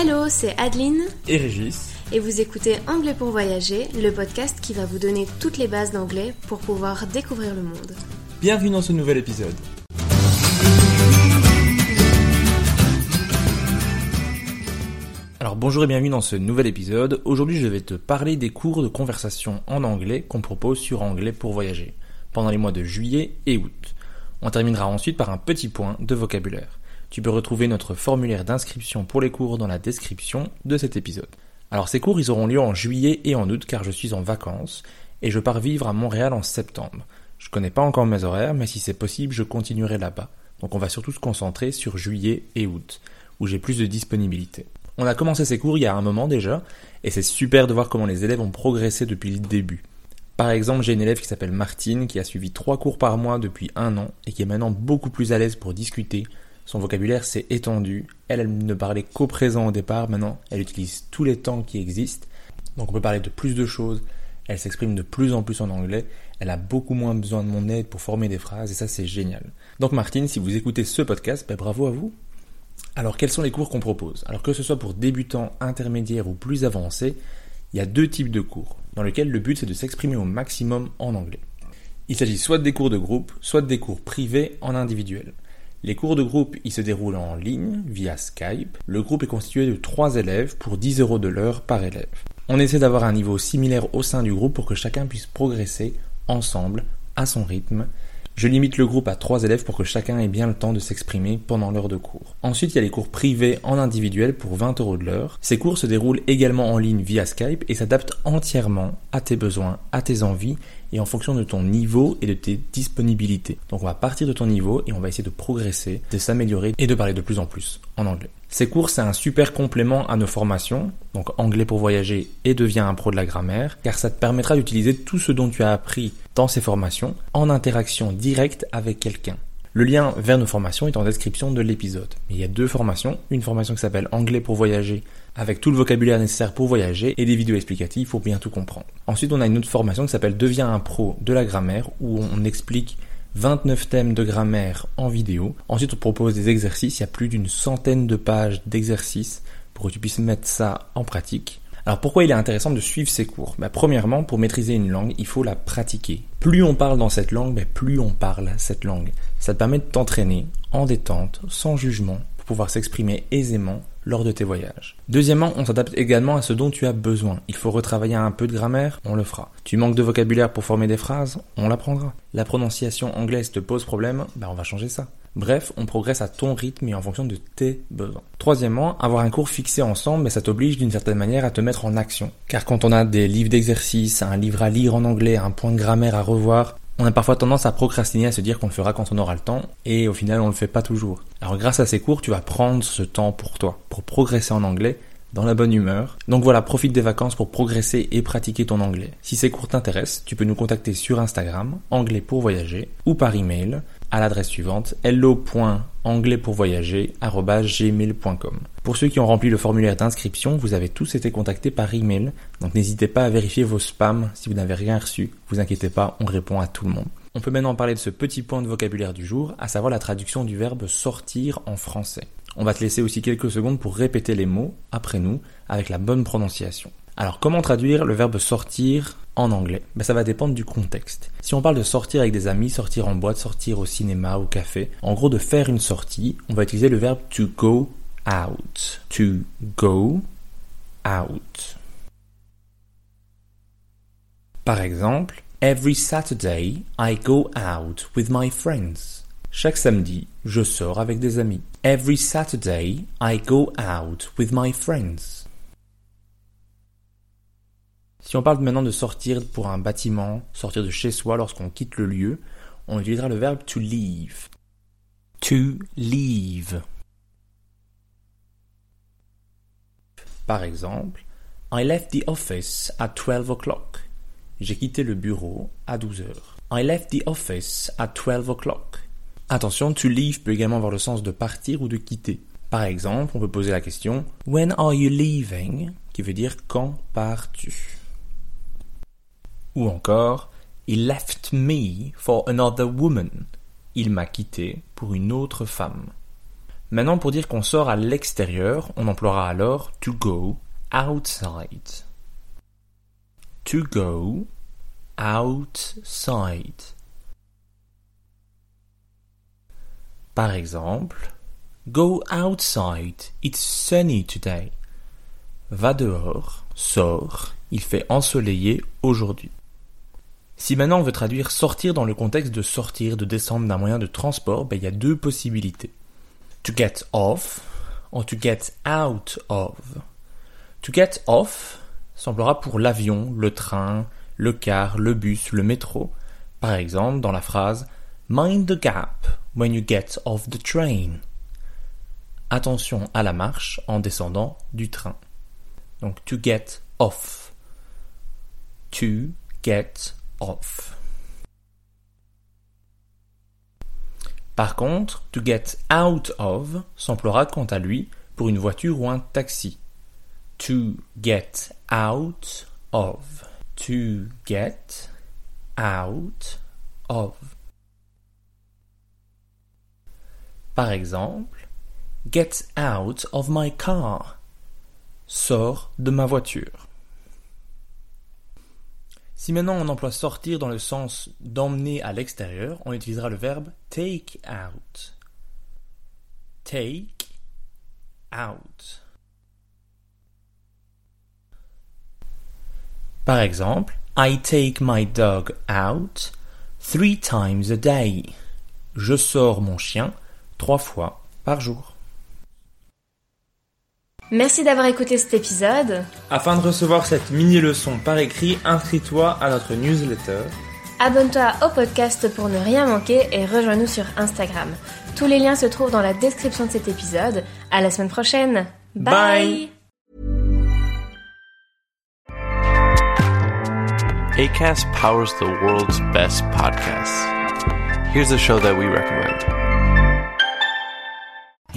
Hello, c'est Adeline et Régis. et vous écoutez Anglais pour voyager, le podcast qui va vous donner toutes les bases d'anglais pour pouvoir découvrir le monde. Bienvenue dans ce nouvel épisode. Alors bonjour et bienvenue dans ce nouvel épisode. Aujourd'hui je vais te parler des cours de conversation en anglais qu'on propose sur Anglais pour voyager pendant les mois de juillet et août. On terminera ensuite par un petit point de vocabulaire. Tu peux retrouver notre formulaire d'inscription pour les cours dans la description de cet épisode. Alors ces cours ils auront lieu en juillet et en août car je suis en vacances et je pars vivre à Montréal en septembre. Je connais pas encore mes horaires mais si c'est possible je continuerai là-bas. Donc on va surtout se concentrer sur juillet et août où j'ai plus de disponibilité. On a commencé ces cours il y a un moment déjà, et c'est super de voir comment les élèves ont progressé depuis le début. Par exemple, j'ai une élève qui s'appelle Martine, qui a suivi trois cours par mois depuis un an, et qui est maintenant beaucoup plus à l'aise pour discuter. Son vocabulaire s'est étendu. Elle, elle ne parlait qu'au présent au départ, maintenant elle utilise tous les temps qui existent. Donc on peut parler de plus de choses. Elle s'exprime de plus en plus en anglais. Elle a beaucoup moins besoin de mon aide pour former des phrases, et ça c'est génial. Donc Martine, si vous écoutez ce podcast, ben bravo à vous. Alors quels sont les cours qu'on propose? Alors que ce soit pour débutants, intermédiaires ou plus avancés, il y a deux types de cours, dans lesquels le but c'est de s'exprimer au maximum en anglais. Il s'agit soit des cours de groupe, soit des cours privés en individuel. Les cours de groupe, ils se déroulent en ligne, via Skype. Le groupe est constitué de 3 élèves pour 10 euros de l'heure par élève. On essaie d'avoir un niveau similaire au sein du groupe pour que chacun puisse progresser ensemble, à son rythme, je limite le groupe à 3 élèves pour que chacun ait bien le temps de s'exprimer pendant l'heure de cours. Ensuite, il y a les cours privés en individuel pour 20 euros de l'heure. Ces cours se déroulent également en ligne via Skype et s'adaptent entièrement à tes besoins, à tes envies et en fonction de ton niveau et de tes disponibilités. Donc on va partir de ton niveau et on va essayer de progresser, de s'améliorer et de parler de plus en plus en anglais. Ces cours, c'est un super complément à nos formations, donc anglais pour voyager et deviens un pro de la grammaire, car ça te permettra d'utiliser tout ce dont tu as appris dans ces formations en interaction directe avec quelqu'un. Le lien vers nos formations est en description de l'épisode. Il y a deux formations, une formation qui s'appelle Anglais pour voyager avec tout le vocabulaire nécessaire pour voyager et des vidéos explicatives pour bien tout comprendre. Ensuite, on a une autre formation qui s'appelle Deviens un pro de la grammaire où on explique 29 thèmes de grammaire en vidéo. Ensuite, on propose des exercices. Il y a plus d'une centaine de pages d'exercices pour que tu puisses mettre ça en pratique. Alors pourquoi il est intéressant de suivre ces cours? Bah, Premièrement, pour maîtriser une langue, il faut la pratiquer. Plus on parle dans cette langue, bah, plus on parle cette langue. Ça te permet de t'entraîner en détente, sans jugement, pour pouvoir s'exprimer aisément lors de tes voyages. Deuxièmement, on s'adapte également à ce dont tu as besoin. Il faut retravailler un peu de grammaire, on le fera. Tu manques de vocabulaire pour former des phrases, on l'apprendra. La prononciation anglaise te pose problème, bah on va changer ça. Bref, on progresse à ton rythme et en fonction de tes besoins. Troisièmement, avoir un cours fixé ensemble, mais ça t'oblige d'une certaine manière à te mettre en action. Car quand on a des livres d'exercices, un livre à lire en anglais, un point de grammaire à revoir, on a parfois tendance à procrastiner, à se dire qu'on le fera quand on aura le temps, et au final on le fait pas toujours. Alors grâce à ces cours, tu vas prendre ce temps pour toi, pour progresser en anglais dans la bonne humeur. Donc voilà, profite des vacances pour progresser et pratiquer ton anglais. Si ces cours t'intéressent, tu peux nous contacter sur Instagram, anglais pour voyager, ou par email à l'adresse suivante hello.anglaispoursvoyager@gmail.com. Pour ceux qui ont rempli le formulaire d'inscription, vous avez tous été contactés par email, donc n'hésitez pas à vérifier vos spams si vous n'avez rien reçu. Vous inquiétez pas, on répond à tout le monde. On peut maintenant parler de ce petit point de vocabulaire du jour, à savoir la traduction du verbe sortir en français. On va te laisser aussi quelques secondes pour répéter les mots après nous avec la bonne prononciation. Alors comment traduire le verbe sortir en anglais? Ben, Ça va dépendre du contexte. Si on parle de sortir avec des amis, sortir en boîte, sortir au cinéma, au café, en gros de faire une sortie, on va utiliser le verbe to go out. To go out. Par exemple, Every Saturday I go out with my friends. Chaque samedi, je sors avec des amis. Every Saturday, I go out with my friends. Si on parle maintenant de sortir pour un bâtiment, sortir de chez soi lorsqu'on quitte le lieu, on utilisera le verbe to leave. To leave. Par exemple, I left the office at 12 o'clock. J'ai quitté le bureau à 12 heures. I left the office at 12 o'clock. Attention, to leave peut également avoir le sens de partir ou de quitter. Par exemple, on peut poser la question When are you leaving? qui veut dire quand pars-tu? Ou encore He left me for another woman. Il m'a quitté pour une autre femme. Maintenant, pour dire qu'on sort à l'extérieur, on emploiera alors to go outside. To go outside. Par exemple, Go outside, it's sunny today. Va dehors, sors, il fait ensoleillé aujourd'hui. Si maintenant on veut traduire sortir dans le contexte de sortir, de descendre d'un moyen de transport, ben, il y a deux possibilités. To get off ou to get out of. To get off semblera pour l'avion, le train, le car, le bus, le métro. Par exemple, dans la phrase Mind the gap when you get off the train. Attention à la marche en descendant du train. Donc to get off. To get Par contre, to get out of s'emploiera quant à lui pour une voiture ou un taxi. To get out of. To get out of. Par exemple, Get out of my car. Sors de ma voiture. Si maintenant on emploie sortir dans le sens d'emmener à l'extérieur, on utilisera le verbe take out. Take out. Par exemple, I take my dog out three times a day. Je sors mon chien trois fois par jour. Merci d'avoir écouté cet épisode. Afin de recevoir cette mini-leçon par écrit, inscris-toi à notre newsletter. Abonne-toi au podcast pour ne rien manquer et rejoins-nous sur Instagram. Tous les liens se trouvent dans la description de cet épisode. À la semaine prochaine. Bye. ACAST powers the world's best podcasts. Here's a show that we recommend.